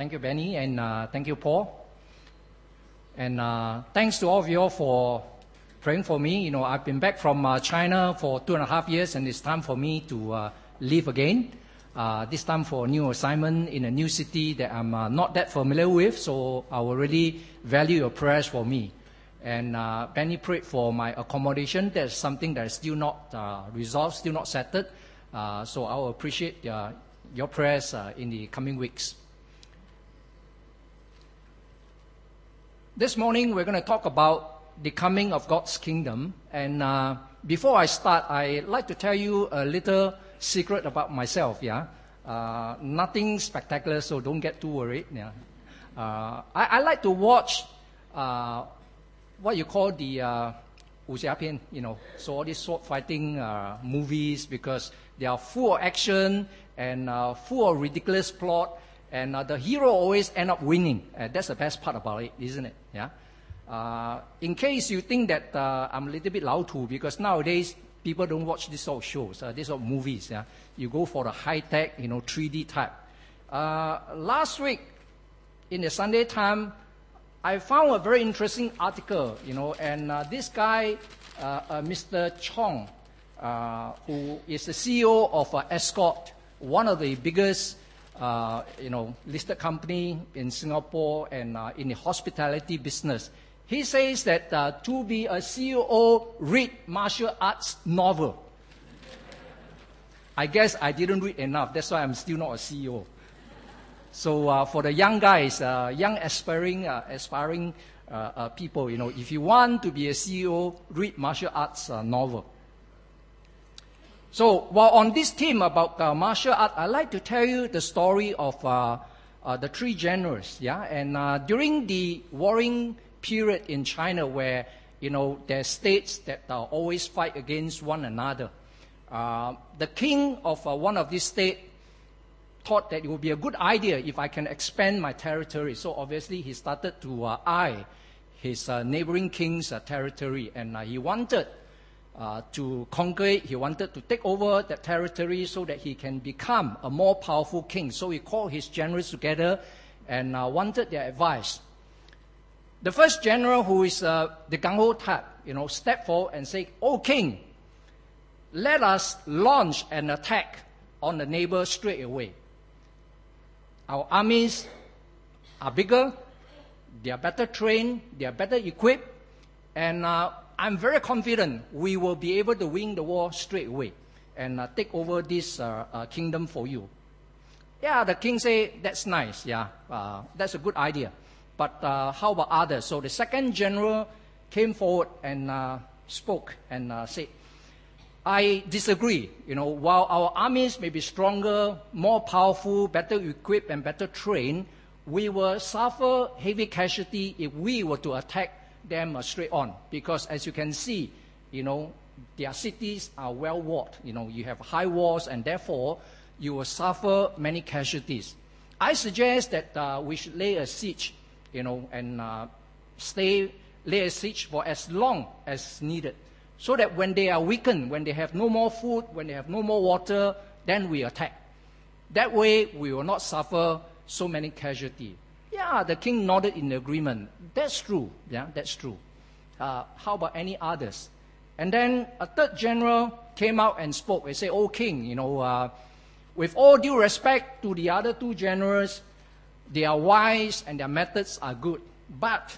thank you, Benny, and uh, thank you, Paul. And uh, thanks to all of you all for praying for me. You know, I've been back from uh, China for two and a half years, and it's time for me to uh, leave again. Uh, this time for a new assignment in a new city that I'm uh, not that familiar with, so I will really value your prayers for me. And Benny prayed for my accommodation. That's something that is still not resolved, still not settled. So I will appreciate your prayers in the coming weeks. This morning we're going to talk about the coming of God's kingdom. And uh, before I start, I'd like to tell you a little secret about myself, yeah? Uh, nothing spectacular, so don't get too worried, yeah? Uh, I, I, like to watch uh, what you call the uh, you know, so all these sword fighting uh, movies because they are full of action and uh, full of ridiculous plot and uh, the hero always end up winning. Uh, that's the best part about it, isn't it? Yeah. Uh, in case you think that uh, I'm a little bit lao too, because nowadays people don't watch this sort of shows, uh, this sort of movies. Yeah, you go for the high tech, you know, 3D type. Uh, last week, in the Sunday time, I found a very interesting article, you know, and this guy, Mr. Chong, who is the CEO of Escort, one of the biggest, uh, you know, listed company in Singapore and uh, in the hospitality business. He says that uh, to be a CEO, read martial arts novel. I guess I didn't read enough. That's why I'm still not a CEO. So uh, for the young guys, uh, young aspiring, uh, aspiring people, you know, if you want to be a CEO, read martial arts novel. So while on this theme about uh, martial art, I'd like to tell you the story of uh, uh, the three generals. Yeah, and uh, during the warring period in China, where you know there are states that uh, always fight against one another, uh, the king of one of these states thought that it would be a good idea if I can expand my territory. So obviously he started to eye his neighboring king's territory, and he wanted uh, to conquer it. He wanted to take over that territory so that he can become a more powerful king. So he called his generals together and uh, wanted their advice. The first general, who is uh, the gung type, you know, stepped forward and said, "O king, let us launch an attack on the neighbor straight away." Our armies are bigger, they are better trained, they are better equipped, and uh, I'm very confident we will be able to win the war straight away and uh, take over this uh, uh, kingdom for you. Yeah, the king say that's nice. Yeah, uh, that's a good idea. But uh, how about others? So the second general came forward and spoke and said, I disagree. You know, while our armies may be stronger, more powerful, better equipped, and better trained, we will suffer heavy casualty if we were to attack them uh, straight on. Because as you can see, you know, their cities are well walled. You know, you have high walls, and therefore you will suffer many casualties. I suggest that uh, we should lay a siege, you know, and uh, stay lay a siege for as long as needed so that when they are weakened, when they have no more food, when they have no more water, then we attack. That way, we will not suffer so many casualties. Yeah, the king nodded in agreement. That's true. Yeah, that's true. Uh, how about any others? And then a third general came out and spoke and said, Oh, king, you know, uh, with all due respect to the other two generals, they are wise and their methods are good. But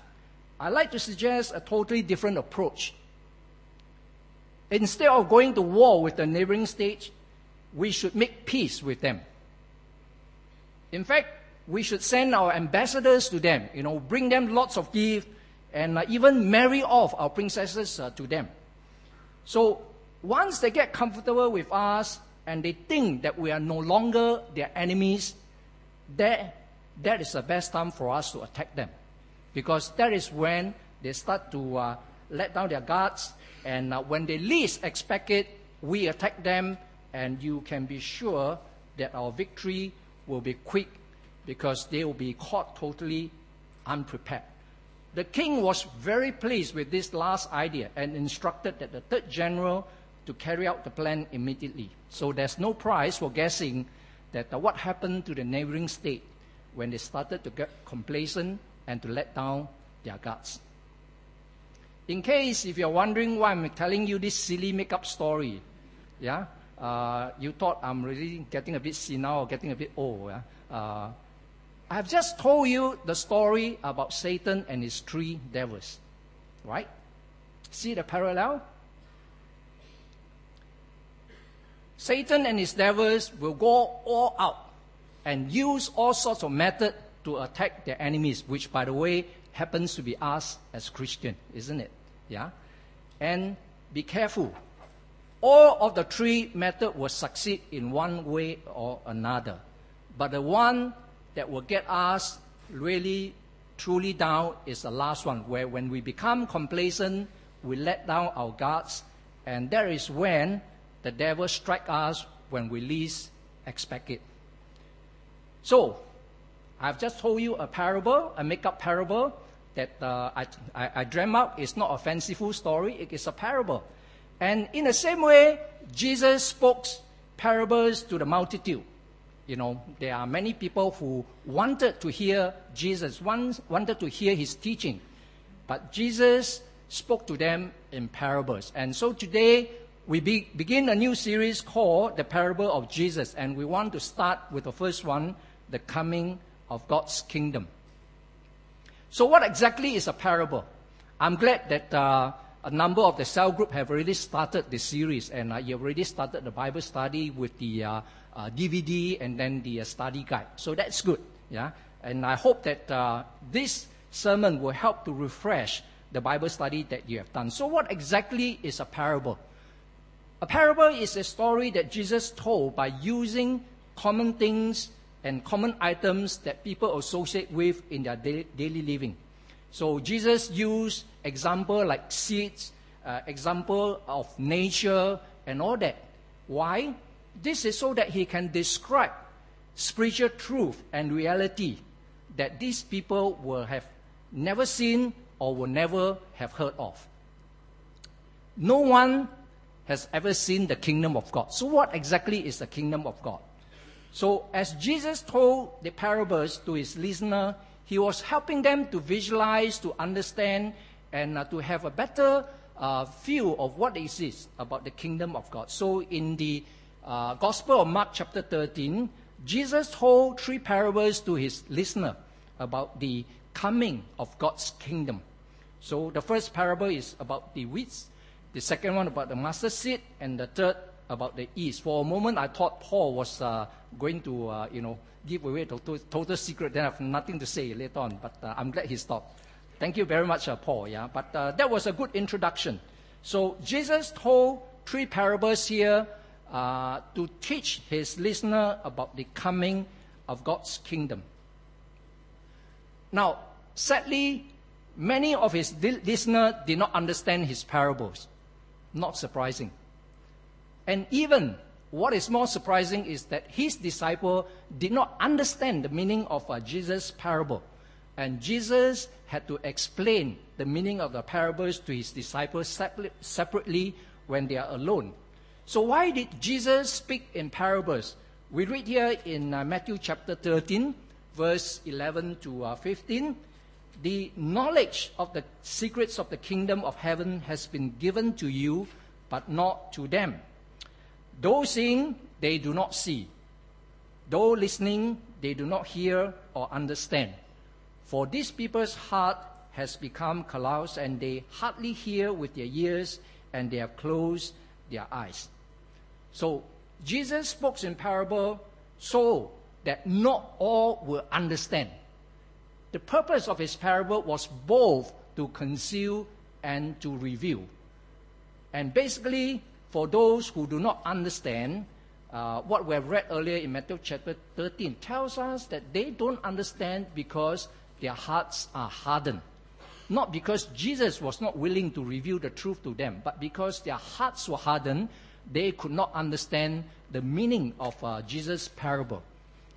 I'd like to suggest a totally different approach. Instead of going to war with the neighboring states, we should make peace with them. In fact, we should send our ambassadors to them, you know, bring them lots of gifts, and uh, even marry off our princesses uh, to them. So once they get comfortable with us and they think that we are no longer their enemies, that, that is the best time for us to attack them. Because that is when they start to uh, let down their guards and uh, when they least expect it, we attack them, and you can be sure that our victory will be quick because they will be caught totally unprepared. The king was very pleased with this last idea and instructed that the third general to carry out the plan immediately. So there's no prize for guessing that what happened to the neighboring state when they started to get complacent and to let down their guards. In case if you're wondering why I'm telling you this silly make-up story, yeah, uh, you thought I'm really getting a bit senile or getting a bit old. Yeah? Uh, I have just told you the story about Satan and his three devils, right? See the parallel? Satan and his devils will go all out and use all sorts of methods to attack their enemies, which, by the way, happens to be us as Christian, isn't it? Yeah? And be careful. All of the three methods will succeed in one way or another. But the one that will get us really truly down is the last one, where when we become complacent, we let down our guards, and that is when the devil strike us when we least expect it. So, I've just told you a parable, a make-up parable that uh, I, I, I dreamt up. It's not a fanciful story, it is a parable. And in the same way, Jesus spoke parables to the multitude. You know, there are many people who wanted to hear Jesus, wanted to hear his teaching. But Jesus spoke to them in parables. And so today, we be, begin a new series called The Parable of Jesus. And we want to start with the first one, the coming of God's kingdom. So, what exactly is a parable? I'm glad that uh, a number of the cell group have already started the series, and uh, you already started the Bible study with the uh, DVD uh, and then the uh, study guide. So that's good, yeah. And I hope that uh, this sermon will help to refresh the Bible study that you have done. So, what exactly is a parable? A parable is a story that Jesus told by using common things and common items that people associate with in their daily living. So Jesus used example like seeds, uh, example of nature, and all that. Why? This is so that he can describe spiritual truth and reality that these people will have never seen or will never have heard of. No one has ever seen the kingdom of God. So, what exactly is the kingdom of God? So, as Jesus told the parables to his listener, he was helping them to visualize, to understand, and uh, to have a better uh, view of what is about the kingdom of God. So, in the uh, Gospel of Mark, chapter 13, Jesus told three parables to his listener about the coming of God's kingdom. So, the first parable is about the weeds, the second one about the mustard seed, and the third about the yeast. For a moment, I thought Paul was uh, going to, uh, you know, give away the total, total, secret. Then I have nothing to say later on. But uh, I'm glad he stopped. Thank you very much, uh, Paul. Yeah, but uh, that was a good introduction. So Jesus told three parables here uh, to teach his listener about the coming of God's kingdom. Now, sadly, many of his listeners did not understand his parables. Not surprising. And even what is more surprising is that his disciple did not understand the meaning of uh, Jesus' parable. And Jesus had to explain the meaning of the parables to his disciples separately when they are alone. So, why did Jesus speak in parables? We read here in uh, Matthew chapter 13, verse 11 to uh, 15. The knowledge of the secrets of the kingdom of heaven has been given to you, but not to them. Though seeing, they do not see. Though listening, they do not hear or understand. For these people's heart has become callous, and they hardly hear with their ears, and they have closed their eyes. So Jesus spoke in parable so that not all will understand. The purpose of his parable was both to conceal and to reveal. And basically, for those who do not understand, uh, what we have read earlier in Matthew chapter 13 tells us that they don't understand because their hearts are hardened. Not because Jesus was not willing to reveal the truth to them, but because their hearts were hardened, they could not understand the meaning of uh, Jesus' parable.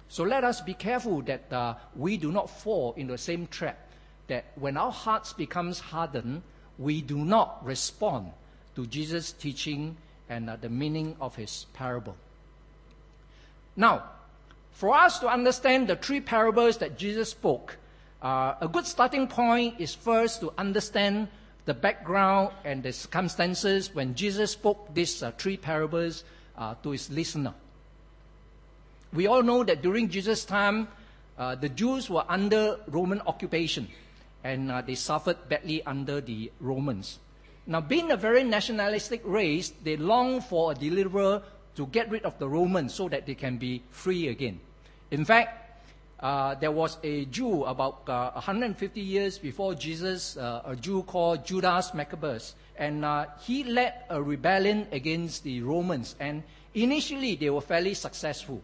So let us be careful that uh, we do not fall in the same trap. That when our hearts becomes hardened, we do not respond to Jesus' teaching and uh, the meaning of his parable. Now, For us to understand the three parables that Jesus spoke, uh, a good starting point is first to understand the background and the circumstances when Jesus spoke these uh, three parables uh, to his listener. We all know that during Jesus' time, uh, the Jews were under Roman occupation and uh, they suffered badly under the Romans. Now, being a very nationalistic race, they long for a deliverer to get rid of the Romans so that they can be free again. In fact, uh, there was a Jew about uh, 150 years before Jesus, uh, a Jew called Judas Maccabeus, and uh, he led a rebellion against the Romans. And initially, they were fairly successful,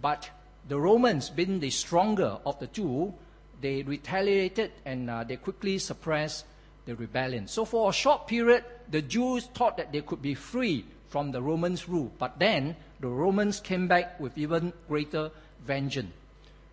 but the Romans, being the stronger of the two, they retaliated and uh, they quickly suppressed the rebellion. So for a short period, the Jews thought that they could be free from the Romans' rule, but then the Romans came back with even greater vengeance.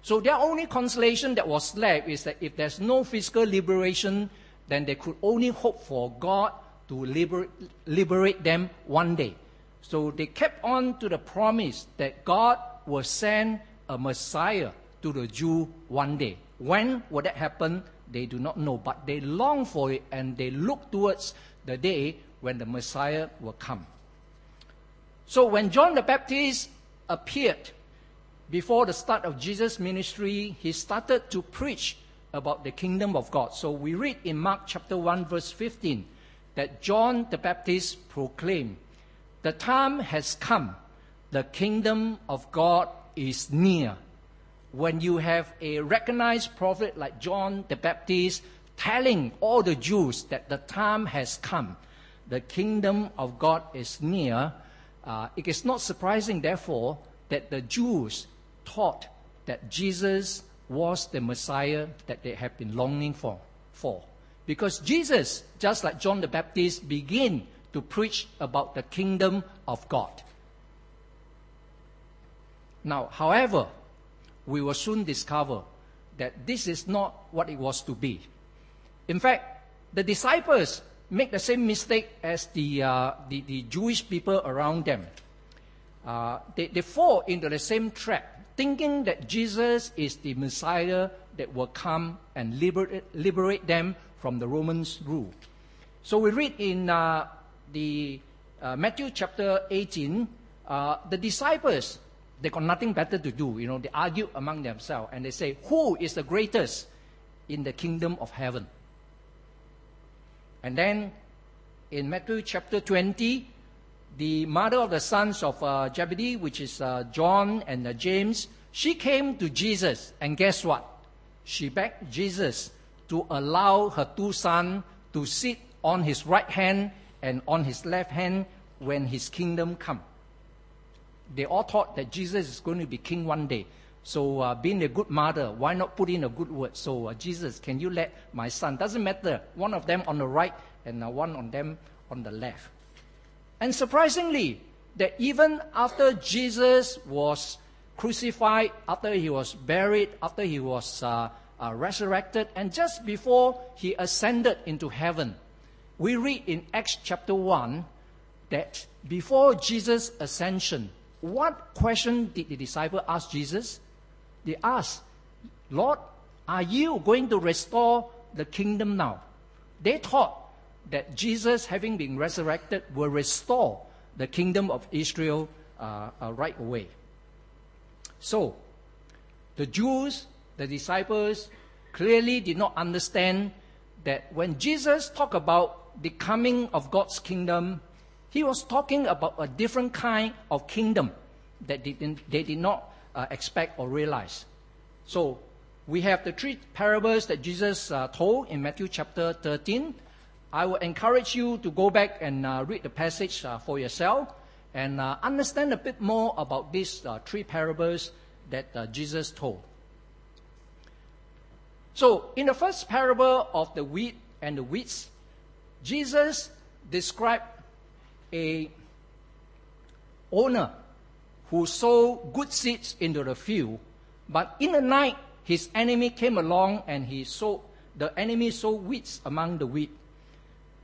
So their only consolation that was left is that if there's no physical liberation, then they could only hope for God to liber- liberate them one day. So they kept on to the promise that God will send a Messiah to the Jew one day. When will that happen? They do not know, but they long for it and they look towards the day when the Messiah will come. So when John the Baptist appeared before the start of Jesus' ministry, he started to preach about the kingdom of God. So we read in Mark chapter 1, verse 15, that John the Baptist proclaimed, The time has come, the kingdom of God is near. When you have a recognized prophet like John the Baptist telling all the Jews that the time has come, the kingdom of God is near, uh, it is not surprising, therefore, that the Jews taught that Jesus was the Messiah that they have been longing for. for. Because Jesus, just like John the Baptist, began to preach about the kingdom of God. Now, however, we will soon discover that this is not what it was to be. In fact, the disciples make the same mistake as the, uh, the, the, Jewish people around them. Uh, they, they fall into the same trap thinking that Jesus is the Messiah that will come and liberate, liberate them from the Romans' rule. So we read in uh, the uh, Matthew chapter 18, uh, the disciples, they got nothing better to do. You know, they argue among themselves and they say, Who is the greatest in the kingdom of heaven? And then in Matthew chapter 20, the mother of the sons of uh, Zebedee, which is uh, John and uh, James, she came to Jesus, and guess what? She begged Jesus to allow her two sons to sit on his right hand and on his left hand when his kingdom come. They all thought that Jesus is going to be king one day. So, uh, being a good mother, why not put in a good word? So, uh, Jesus, can you let my son? Doesn't matter. One of them on the right and uh, one on them on the left. And surprisingly, that even after Jesus was crucified, after he was buried, after he was uh, uh, resurrected, and just before he ascended into heaven, we read in Acts chapter 1 that before Jesus' ascension, what question did the disciple ask Jesus? They asked, Lord, are you going to restore the kingdom now? They thought that Jesus, having been resurrected, will restore the kingdom of Israel uh, uh, right away. So, the Jews, the disciples, clearly did not understand that when Jesus talked about the coming of God's kingdom, he was talking about a different kind of kingdom that they did, they did not uh, expect or realize. So, we have the three parables that Jesus uh, told in Matthew chapter 13 I would encourage you to go back and uh, read the passage uh, for yourself and uh, understand a bit more about these uh, three parables that uh, Jesus told. So, in the first parable of the wheat and the weeds, Jesus described a owner who sowed good seeds into the field, but in the night his enemy came along and he sowed the enemy sowed weeds among the wheat.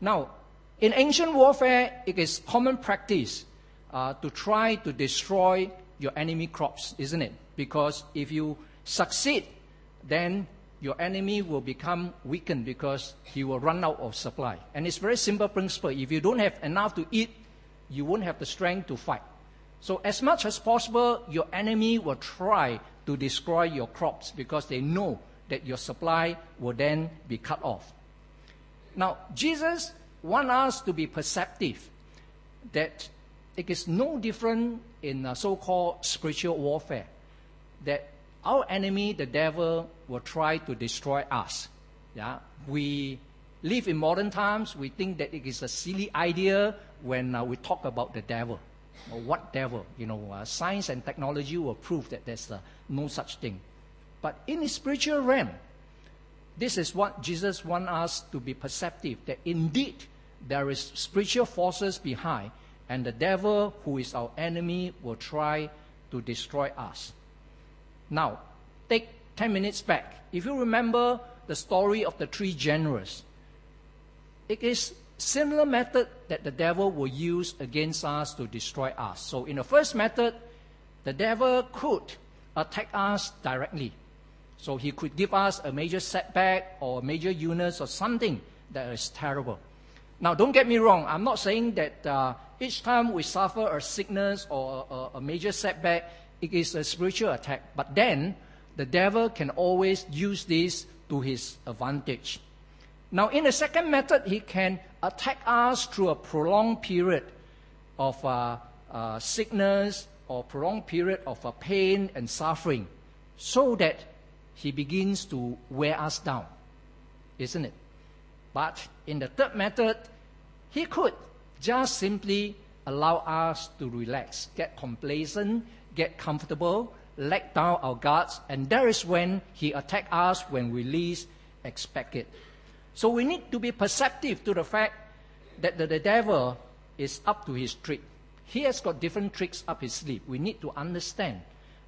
Now, in ancient warfare, it is common practice uh, to try to destroy your enemy crops, isn't it? because if you succeed, then your enemy will become weakened because he will run out of supply. And it's very simple principle. If you don't have enough to eat, you won't have the strength to fight. So as much as possible, your enemy will try to destroy your crops because they know that your supply will then be cut off. Now, Jesus wants us to be perceptive that it is no different in so-called spiritual warfare. That our enemy, the devil, will try to destroy us. Yeah? We live in modern times, we think that it is a silly idea when uh, we talk about the devil. Or what devil? You know, uh, science and technology will prove that there's uh, no such thing. But in the spiritual realm, this is what Jesus wants us to be perceptive that indeed there is spiritual forces behind, and the devil, who is our enemy, will try to destroy us. Now, take 10 minutes back. If you remember the story of the three generals, it is similar method that the devil will use against us to destroy us. So in the first method, the devil could attack us directly. So he could give us a major setback or a major illness or something that is terrible. Now, don't get me wrong. I'm not saying that uh, each time we suffer a sickness or a, a major setback, it is a spiritual attack. But then, the devil can always use this to his advantage. Now, in the second method, he can attack us through a prolonged period of uh, uh, sickness or prolonged period of uh, pain and suffering so that he begins to wear us down. Isn't it? But in the third method, he could just simply allow us to relax, get complacent, get comfortable, let down our guards, and that is when he attack us when we least expect it. So we need to be perceptive to the fact that the, the devil is up to his trick. He has got different tricks up his sleeve. We need to understand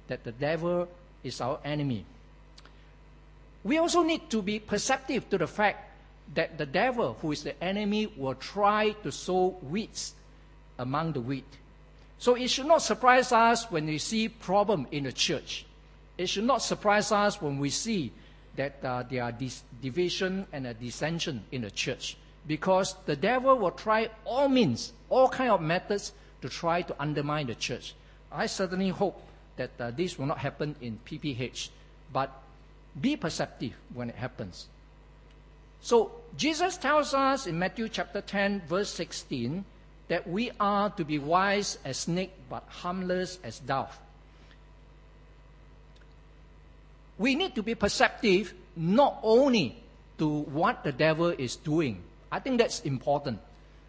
that the devil is our enemy. We also need to be perceptive to the fact that the devil, who is the enemy, will try to sow weeds among the wheat. So it should not surprise us when we see problem in the church. It should not surprise us when we see that uh, there are dis- division and a dissension in the church, because the devil will try all means, all kind of methods to try to undermine the church. I certainly hope that uh, this will not happen in PPH, but be perceptive when it happens. So Jesus tells us in Matthew chapter 10, verse 16, that we are to be wise as snake but harmless as dove. We need to be perceptive not only to what the devil is doing. I think that's important.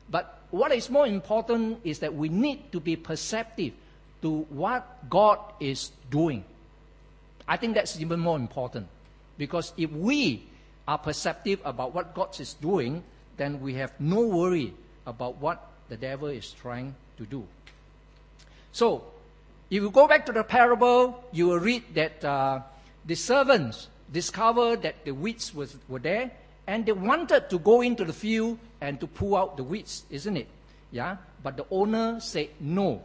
But what is more important is that we need to be perceptive to what God is doing. I think that's even more important. Because if we are perceptive about what God is doing, then we have no worry about what the devil is trying to do. So, if you go back to the parable, you will read that uh, the servants discovered that the weeds was, were there, and they wanted to go into the field and to pull out the weeds, isn't it? Yeah. But the owner said no,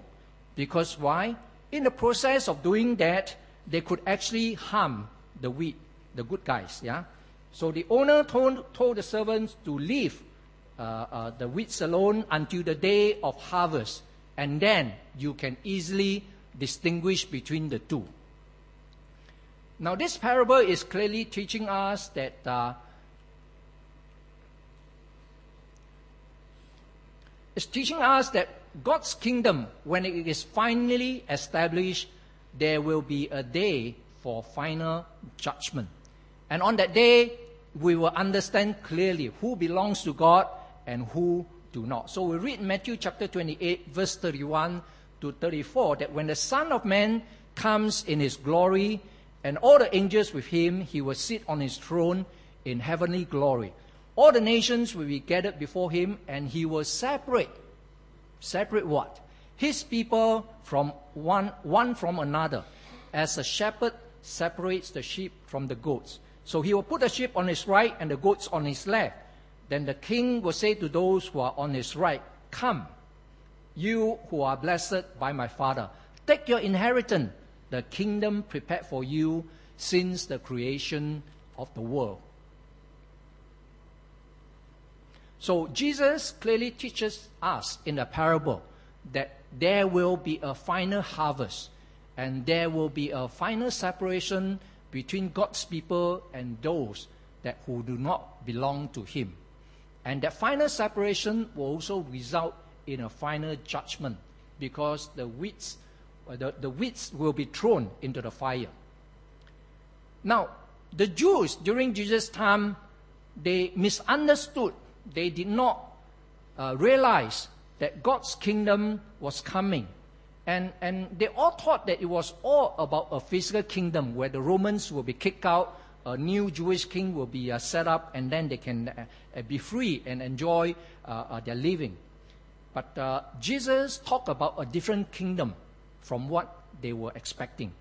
because why? In the process of doing that, they could actually harm the wheat, the good guys. Yeah. So the owner told, told the servants to leave uh, uh, the weeds alone until the day of harvest, and then you can easily distinguish between the two. Now, this parable is clearly teaching us that uh, it's teaching us that God's kingdom, when it is finally established, there will be a day for final judgment. And on that day, we will understand clearly who belongs to God and who do not. So we read Matthew chapter 28, verse 31 to 34, that when the Son of Man comes in his glory and all the angels with him, he will sit on his throne in heavenly glory. All the nations will be gathered before him, and he will separate. Separate what? His people from one, one from another, as a shepherd separates the sheep from the goats. So he will put the sheep on his right and the goats on his left. Then the king will say to those who are on his right, Come, you who are blessed by my father, take your inheritance, the kingdom prepared for you since the creation of the world. So Jesus clearly teaches us in the parable that there will be a final harvest and there will be a final separation between God's people and those that who do not belong to him. And that final separation will also result in a final judgment because the weeds, uh, the, the weeds will be thrown into the fire. Now, the Jews during Jesus' time, they misunderstood. They did not uh, realize that God's kingdom was coming. And, and they all thought that it was all about a physical kingdom where the Romans will be kicked out, a new Jewish king will be uh, set up, and then they can uh, uh be free and enjoy uh, uh, their living. But uh, Jesus talked about a different kingdom from what they were expecting.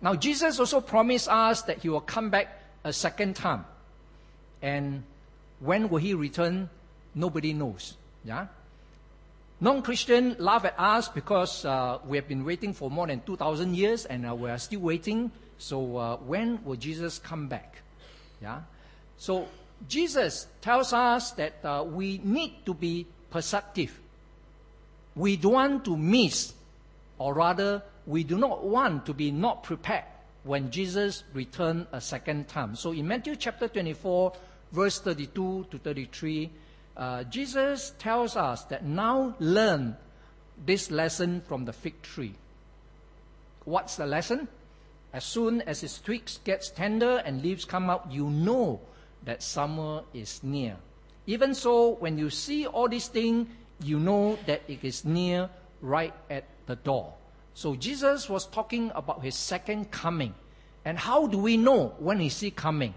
Now, Jesus also promised us that he will come back a second time. And when will he return? Nobody knows. Yeah? Non Christian laugh at us because uh, we have been waiting for more than 2,000 years and uh, we are still waiting. So, uh, when will Jesus come back? Yeah? So, Jesus tells us that uh, we need to be perceptive. We don't want to miss, or rather, we do not want to be not prepared when Jesus returned a second time. So in Matthew chapter 24, verse 32 to 33, uh, Jesus tells us that now learn this lesson from the fig tree. What's the lesson? As soon as its twigs gets tender and leaves come out, you know that summer is near. Even so, when you see all these things, you know that it is near right at the door. So Jesus was talking about his second coming. And how do we know when is he coming?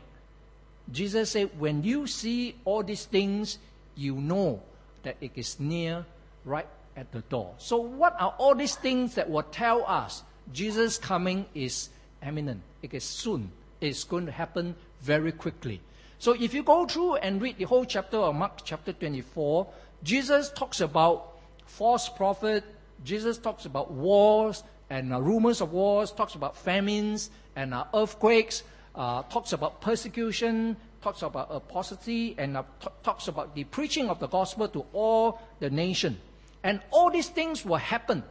Jesus said, when you see all these things, you know that it is near right at the door. So what are all these things that will tell us Jesus coming is imminent? It is soon. It's going to happen very quickly. So if you go through and read the whole chapter of Mark chapter 24, Jesus talks about false prophet, Jesus talks about wars and uh, rumors of wars, talks about famines and uh, earthquakes, uh, talks about persecution, talks about apostasy, and uh, talks about the preaching of the gospel to all the nation. And all these things will happen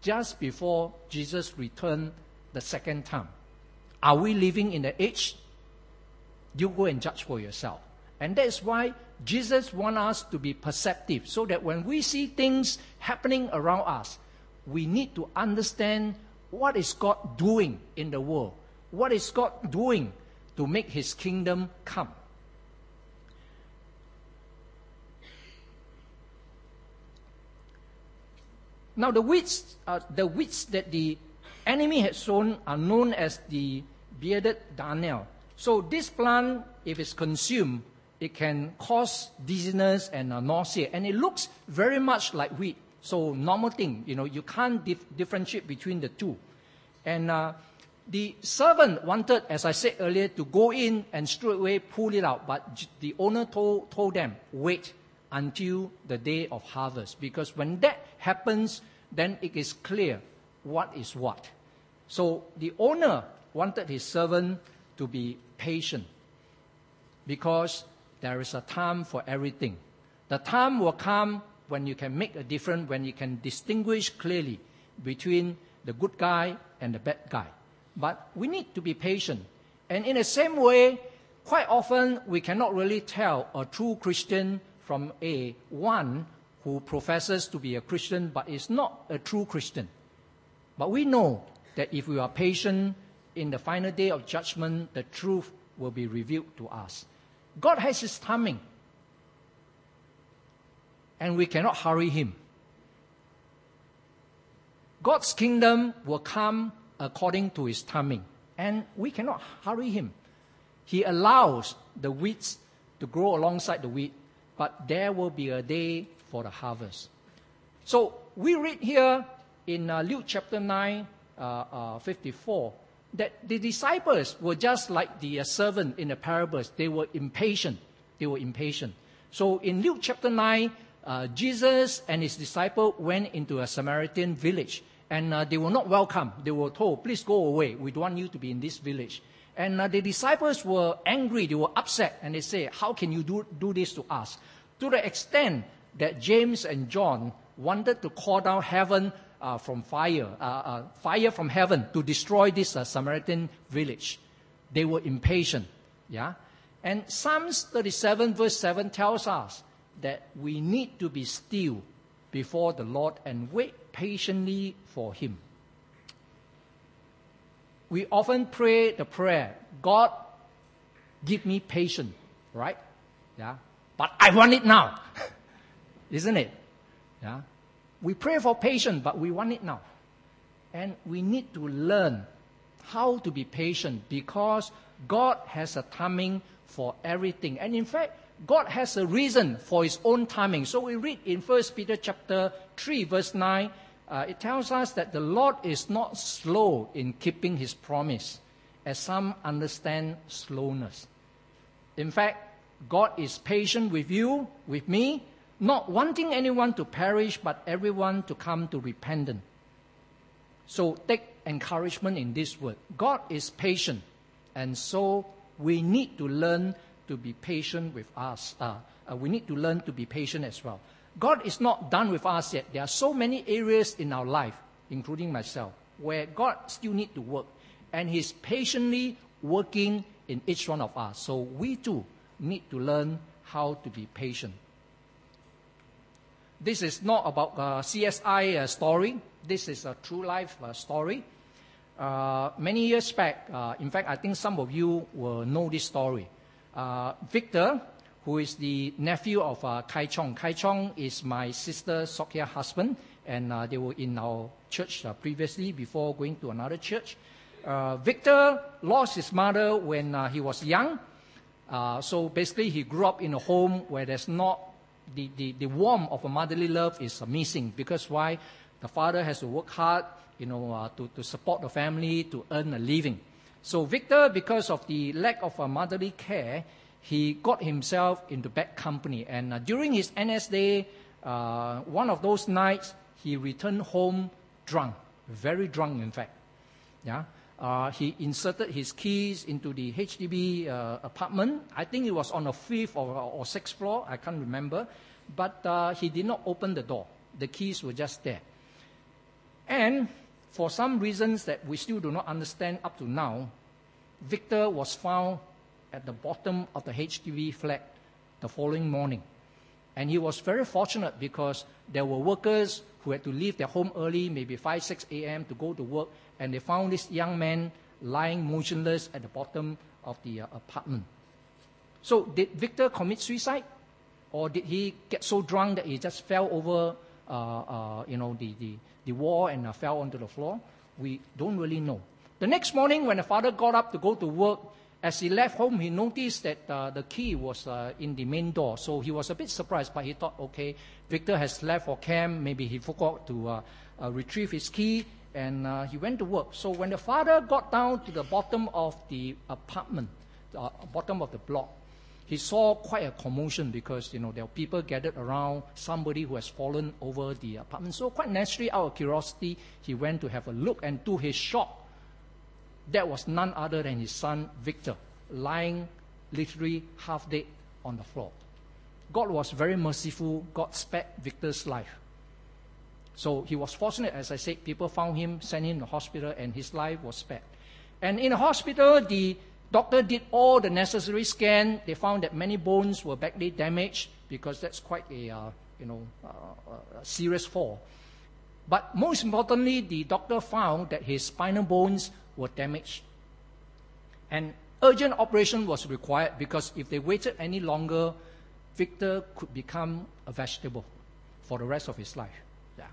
just before Jesus returned the second time. Are we living in the age? You go and judge for yourself. And that's why Jesus wants us to be perceptive so that when we see things happening around us, we need to understand what is God doing in the world? What is God doing to make his kingdom come? Now, the weeds, uh, the weeds that the enemy had sown are known as the bearded darnel. So, this plant, if it's consumed, it can cause dizziness and uh, nausea. And it looks very much like wheat. So normal thing, you know, you can't dif- differentiate between the two. And uh, the servant wanted, as I said earlier, to go in and straightway pull it out. But the owner told, told them, wait until the day of harvest. Because when that happens, then it is clear what is what. So the owner wanted his servant to be patient because there is a time for everything. The time will come when you can make a difference, when you can distinguish clearly between the good guy and the bad guy. But we need to be patient. And in the same way, quite often we cannot really tell a true Christian from a one who professes to be a Christian but is not a true Christian. But we know that if we are patient, in the final day of judgment, the truth will be revealed to us. God has His timing. And we cannot hurry Him. God's kingdom will come according to His timing. And we cannot hurry Him. He allows the weeds to grow alongside the wheat, but there will be a day for the harvest. So we read here in uh, Luke chapter 9, uh, uh, 54, that the disciples were just like the uh, servant in the parables. They were impatient. They were impatient. So in Luke chapter 9, uh, Jesus and his disciple went into a Samaritan village. And uh, they were not welcome. They were told, please go away. We don't want you to be in this village. And uh, the disciples were angry. They were upset. And they say, how can you do, do this to us? To the extent that James and John wanted to call down heaven uh, from fire, uh, uh, fire from heaven to destroy this uh, Samaritan village. They were impatient. Yeah? And Psalms 37 verse 7 tells us that we need to be still before the Lord and wait patiently for Him. We often pray the prayer, God, give me patience, right? Yeah. But I want it now. Isn't it? Yeah. We pray for patience, but we want it now. And we need to learn how to be patient because God has a timing for everything. And in fact, God has a reason for his own timing. So we read in 1 Peter chapter 3 verse 9, uh, it tells us that the Lord is not slow in keeping his promise, as some understand slowness. In fact, God is patient with you, with me, not wanting anyone to perish, but everyone to come to repentance. So take encouragement in this word. God is patient, and so we need to learn to be patient with us. Uh, uh, we need to learn to be patient as well. God is not done with us yet. There are so many areas in our life, including myself, where God still needs to work. And He's patiently working in each one of us. So we too need to learn how to be patient. This is not about a CSI uh, story. This is a true life uh, story. Uh, many years back, uh, in fact, I think some of you will know this story. Uh, Victor, who is the nephew of uh, Kai Chong. Kai Chong is my sister Sokya's husband, and uh, they were in our church uh, previously before going to another church. Uh, Victor lost his mother when uh, he was young. So basically, he grew up in a home where there's not the, the, the warmth of a motherly love is missing because why? The father has to work hard, you know, to, to support the family, to earn a living. So Victor, because of the lack of a motherly care, he got himself into bad company. And uh, during his NS day, uh, one of those nights, he returned home drunk, very drunk, in fact. Yeah. Uh, he inserted his keys into the HDB uh, apartment. I think it was on the fifth or, or sixth floor. I can't remember. But uh, he did not open the door. The keys were just there. And for some reasons that we still do not understand up to now, Victor was found at the bottom of the HDB flat the following morning. And he was very fortunate because there were workers who had to leave their home early, maybe 5, 6 a.m. to go to work, and they found this young man lying motionless at the bottom of the uh, apartment. So, did Victor commit suicide? Or did he get so drunk that he just fell over you know, the, the, the wall and uh, fell onto the floor. We don't really know. The next morning, when the father got up to go to work, as he left home, he noticed that uh, the key was uh, in the main door. So he was a bit surprised, but he thought, okay, Victor has left for camp. Maybe he forgot to uh, uh retrieve his key, and uh, he went to work. So when the father got down to the bottom of the apartment, bottom of the block, he saw quite a commotion because you know there were people gathered around somebody who has fallen over the apartment. So quite naturally, out of curiosity, he went to have a look, and to his shock, that was none other than his son Victor, lying literally half dead on the floor. God was very merciful. God spared Victor's life. So he was fortunate, as I said, people found him, sent him to hospital, and his life was spared. And in the hospital, the Doctor did all the necessary scan. They found that many bones were badly damaged because that's quite a uh, you know uh, a serious fall. But most importantly, the doctor found that his spinal bones were damaged, and urgent operation was required because if they waited any longer, Victor could become a vegetable for the rest of his life. Yeah.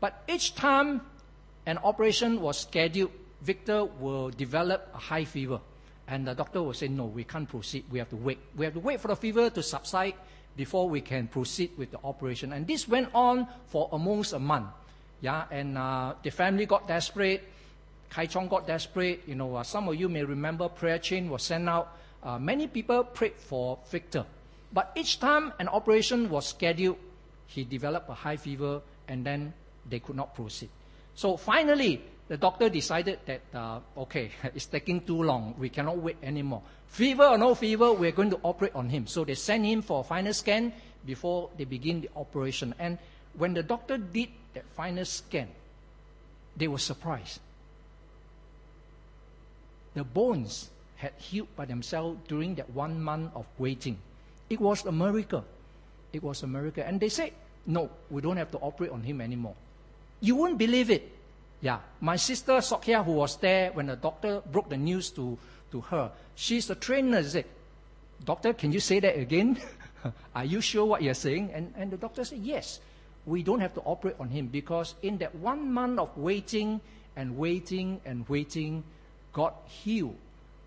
But each time an operation was scheduled, Victor will develop a high fever. And the doctor will say, no, we can't proceed. We have to wait. We have to wait for the fever to subside before we can proceed with the operation. And this went on for almost a month. Yeah, and uh, the family got desperate. Kai Chong got desperate. You know, uh, some of you may remember prayer chain was sent out. Uh, many people prayed for Victor. But each time an operation was scheduled, he developed a high fever and then they could not proceed. So finally, the doctor decided that, uh, okay, it's taking too long. We cannot wait anymore. Fever or no fever, we're going to operate on him. So they sent him for a final scan before they begin the operation. And when the doctor did that final scan, they were surprised. The bones had healed by themselves during that one month of waiting. It was a miracle. It was a miracle. And they said, no, we don't have to operate on him anymore. You won't believe it. Yeah. My sister Sokia, who was there when the doctor broke the news to, to her, she's a trainer. She said, Doctor, can you say that again? Are you sure what you're saying? And, and the doctor said, Yes, we don't have to operate on him because in that one month of waiting and waiting and waiting, God healed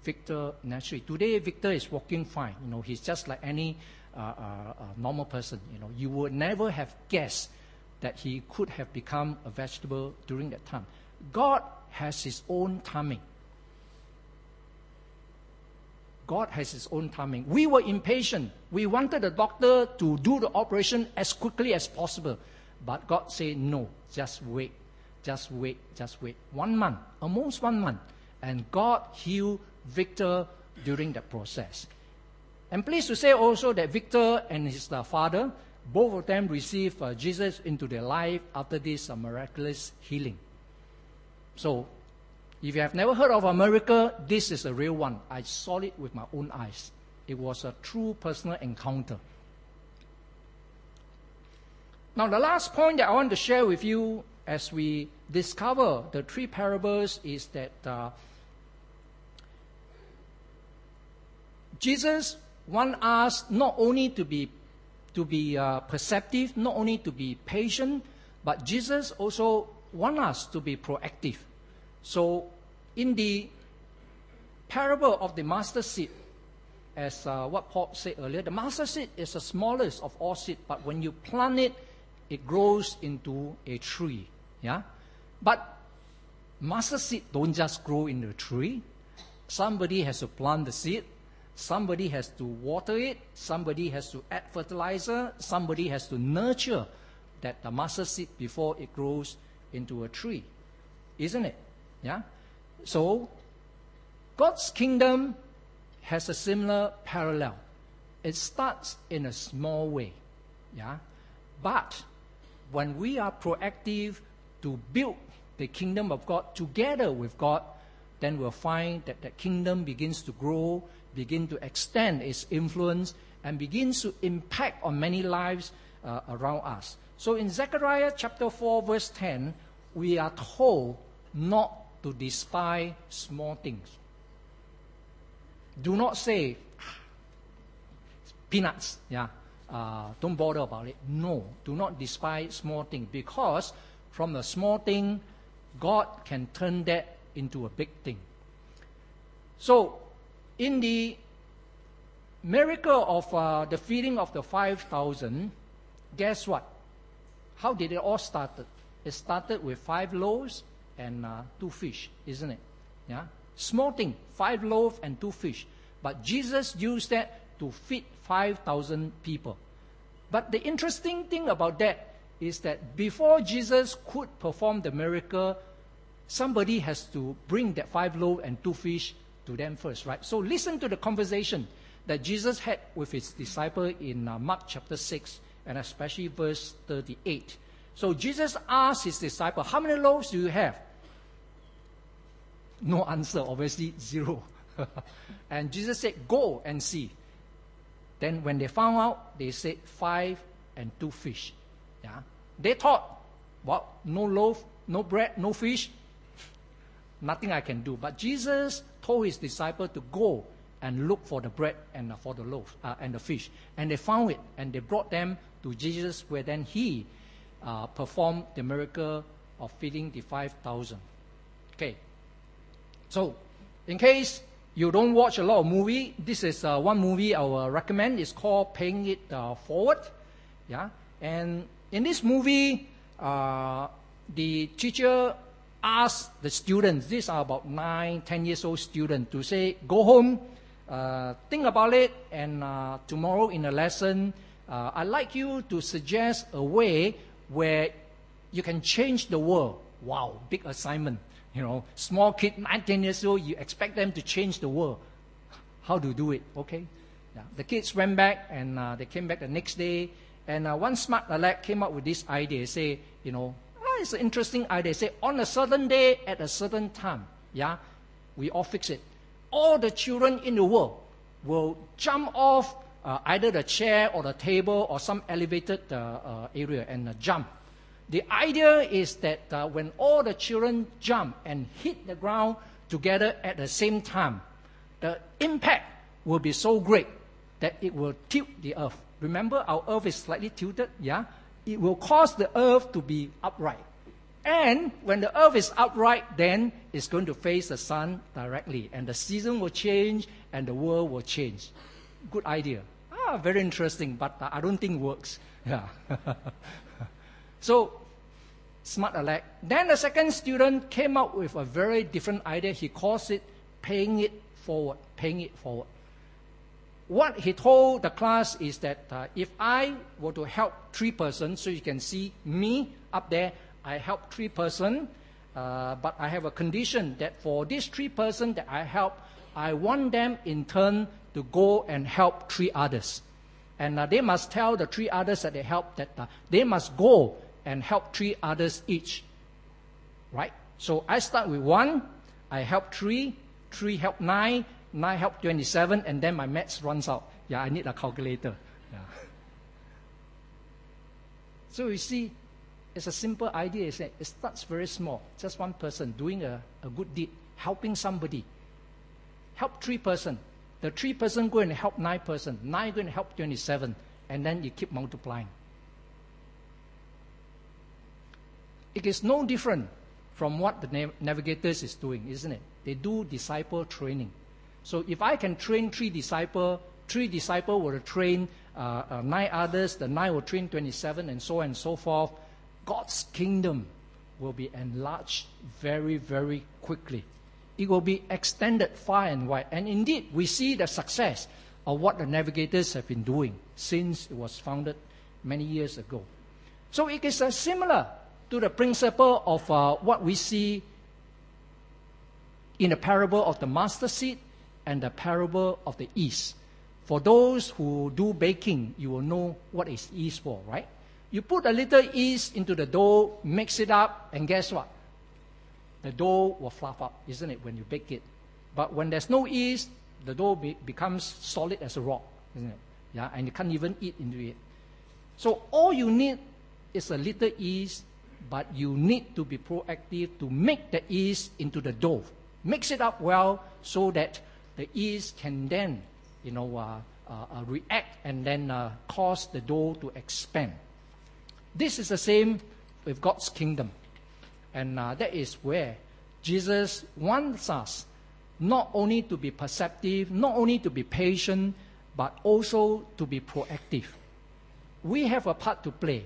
Victor naturally. Today, Victor is walking fine. You know, he's just like any uh, uh, uh, normal person. You know, you would never have guessed that he could have become a vegetable during that time. God has his own timing. God has his own timing. We were impatient. We wanted the doctor to do the operation as quickly as possible. But God said, no, just wait, just wait, just wait. One month, almost one month. And God healed Victor during that process. I'm pleased to say also that Victor and his uh, father, both of them received uh, Jesus into their life after this uh, miraculous healing. So if you have never heard of a miracle, this is a real one. I saw it with my own eyes. It was a true personal encounter. Now, the last point that I want to share with you as we discover the three parables is that uh, Jesus wants us not only to be to be uh, perceptive, not only to be patient, but Jesus also wants us to be proactive. So, in the parable of the mustard seed, as uh, what Paul said earlier, the mustard seed is the smallest of all seed, but when you plant it, it grows into a tree. Yeah, but mustard seed don't just grow in the tree. Somebody has to plant the seed. Somebody has to water it. Somebody has to add fertilizer. Somebody has to nurture that the mustard seed before it grows into a tree, isn't it? Yeah? So, God's kingdom has a similar parallel. It starts in a small way. Yeah? But when we are proactive to build the kingdom of God together with God, then we'll find that the kingdom begins to grow, begin to extend its influence, and begins to impact on many lives uh, around us. So in Zechariah chapter 4, verse 10, we are told not to despise small things. Do not say, peanuts, yeah, uh, don't bother about it. No, do not despise small things because from a small thing, God can turn that into a big thing. So, in the miracle of uh, the feeding of the 5,000, guess what? How did it all start? It started with five loaves and uh, two fish, isn't it? Yeah, small thing, five loaves and two fish. But Jesus used that to feed 5,000 people. But the interesting thing about that is that before Jesus could perform the miracle, somebody has to bring that five loaves and two fish to them first, right? So listen to the conversation that Jesus had with his disciple in uh, Mark chapter 6 and especially verse 38. So Jesus asked his disciple, How many loaves do you have? No answer, obviously, zero. and Jesus said, Go and see. Then when they found out, they said, Five and two fish. Yeah? They thought, Well, no loaf, no bread, no fish. Nothing I can do. But Jesus told his disciple to go and look for the bread and for the loaf uh, and the fish. And they found it and they brought them to Jesus, where then he uh, performed the miracle of feeding the 5,000. Okay. So, in case you don't watch a lot of movie, this is uh, one movie I will recommend. It's called Paying It uh, Forward. Yeah. And in this movie, uh, the teacher asked the students, these are about nine, ten years old students, to say, go home, uh, think about it, and uh, tomorrow in a lesson, I'd like you to suggest a way where you can change the world wow, big assignment. You know, small kid, 19 years old, you expect them to change the world. How to do it? Okay. Yeah. The kids went back and uh, they came back the next day. And uh, one smart aleck came up with this idea. Say, you know, oh, it's an interesting idea. Say, on a certain day at a certain time, yeah, we all fix it. All the children in the world will jump off uh, either the chair or the table or some elevated uh, uh, area and uh, jump. The idea is that uh, when all the children jump and hit the ground together at the same time, the impact will be so great that it will tilt the earth. Remember, our earth is slightly tilted, yeah? It will cause the earth to be upright. And when the earth is upright, then it's going to face the sun directly, and the season will change and the world will change. Good idea. Ah, very interesting, but I don't think works. Yeah. so, smart aleck. Then the second student came up with a very different idea. He calls it paying it forward, paying it forward. What he told the class is that uh, if I were to help three persons, so you can see me up there, I help three persons, uh, but I have a condition that for these three persons that I help, I want them in turn to go and help three others. And uh, they must tell the three others that they help that uh, they must go and help three others each. Right? So I start with one, I help three, three help nine, nine help 27, and then my maths runs out. Yeah, I need a calculator. Yeah. So you see, it's a simple idea. It starts very small, just one person doing a, a good deed, helping somebody. Help three person. The three person go and help nine person. Nine go and help 27. And then you keep multiplying. It is no different from what the nav- navigators is doing, isn't it? They do disciple training. So if I can train three disciple, three disciple will train uh, uh, nine others, the nine will train 27, and so on and so forth. God's kingdom will be enlarged very, very quickly. It will be extended far and wide. And indeed, we see the success of what the navigators have been doing since it was founded many years ago. So it is uh, similar to the principle of uh, what we see in the parable of the mustard seed and the parable of the yeast. For those who do baking, you will know what is yeast for, right? You put a little yeast into the dough, mix it up, and guess what? The dough will fluff up, isn't it, when you bake it? But when there's no yeast, the dough be, becomes solid as a rock, isn't it? Yeah, and you can't even eat into it. So all you need is a little yeast, but you need to be proactive to make the yeast into the dough. Mix it up well so that the yeast can then, you know, uh, uh, uh, react and then cause the dough to expand. This is the same with God's kingdom. And that is where Jesus wants us not only to be perceptive, not only to be patient, but also to be proactive. We have a part to play.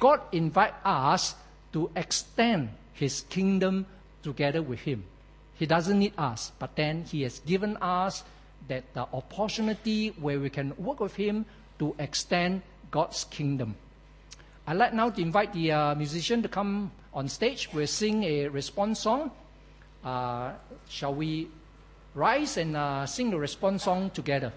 God invites us to extend His kingdom together with Him. He doesn't need us, but then He has given us that the opportunity where we can work with Him to extend God's kingdom. I'd like now to invite the uh, musician to come on stage. We'll sing a response song. Uh, shall we rise and uh, sing the response song together?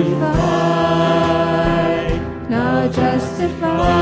glorified, now justified.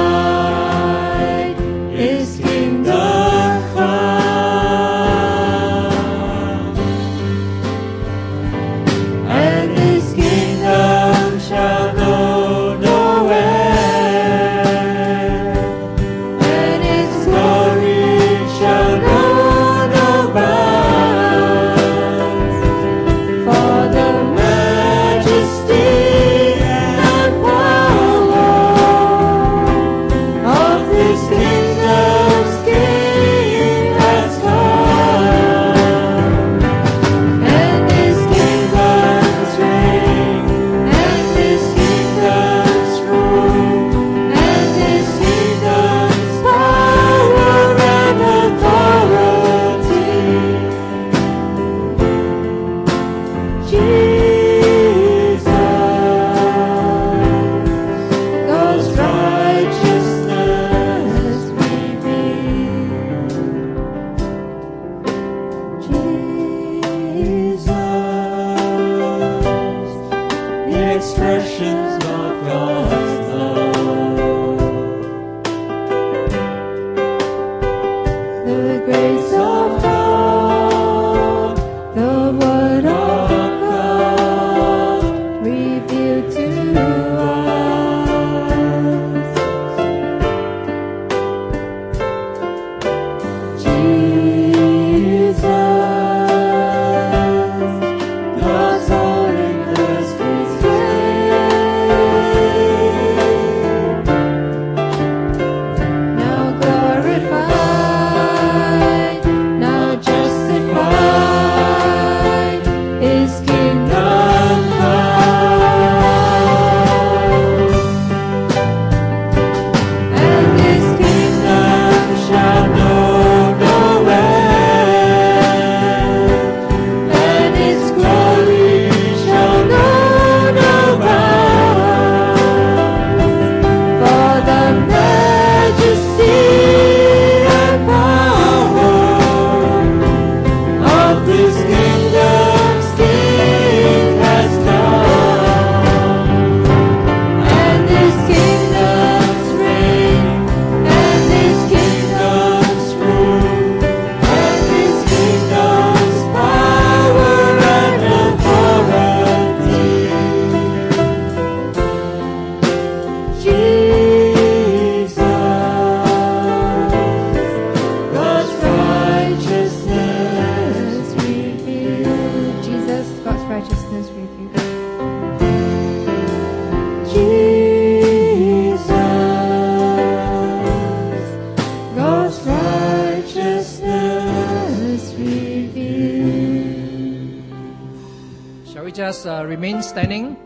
Remain standing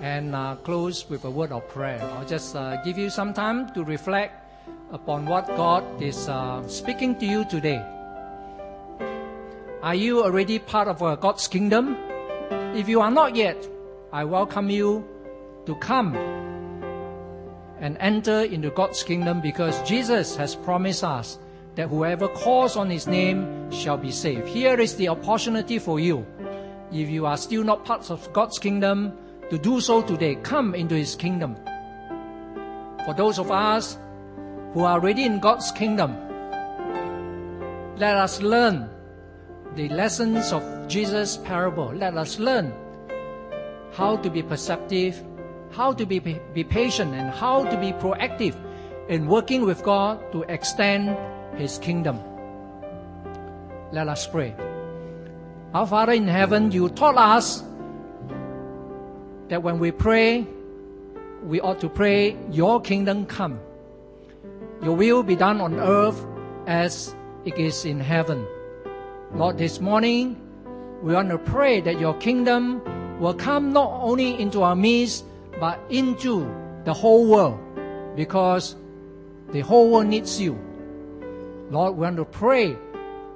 and uh, close with a word of prayer? I'll just uh, give you some time to reflect upon what God is uh, speaking to you today. Are you already part of uh, God's kingdom? If you are not yet, I welcome you to come and enter into God's kingdom because Jesus has promised us that whoever calls on his name shall be saved. Here is the opportunity for you. If you are still not part of God's kingdom, to do so today. Come into his kingdom. For those of us who are already in God's kingdom, let us learn the lessons of Jesus' parable. Let us learn how to be perceptive, how to be, be patient, and how to be proactive in working with God to extend His kingdom. Let us pray. Our Father in heaven, you taught us that when we pray, we ought to pray, Your kingdom come. Your will be done on earth as it is in heaven. Lord, this morning, we want to pray that your kingdom will come not only into our midst, but into the whole world, because the whole world needs you. Lord, we want to pray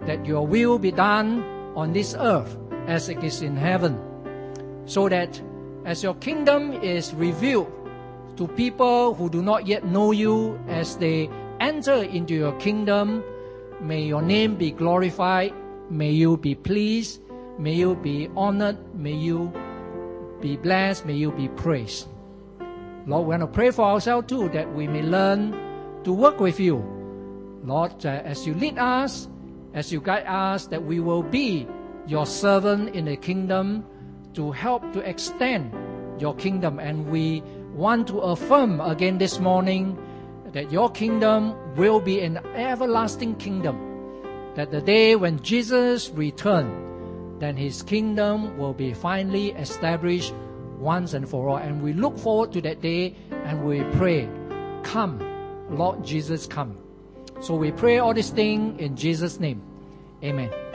that your will be done on this earth as it is in heaven, so that as your kingdom is revealed to people who do not yet know you, as they enter into your kingdom, may your name be glorified, may you be pleased, may you be honored, may you be blessed, may you be praised. Lord, we want to pray for ourselves too, that we may learn to work with you. Lord, uh, as you lead us, as you guide us, that we will be your servant in the kingdom to help to extend your kingdom. And we want to affirm again this morning that your kingdom will be an everlasting kingdom. That the day when Jesus returns, then his kingdom will be finally established once and for all. And we look forward to that day and we pray, Come, Lord Jesus, come. So we pray all these things in Jesus' name. Amen.